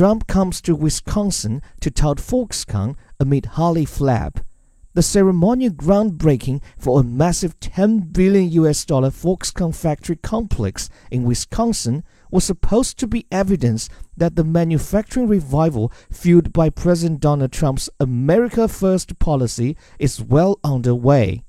Trump comes to Wisconsin to tout Foxconn amid Harley flab. The ceremonial groundbreaking for a massive 10 billion US dollar Foxconn factory complex in Wisconsin was supposed to be evidence that the manufacturing revival fueled by President Donald Trump's America First policy is well underway.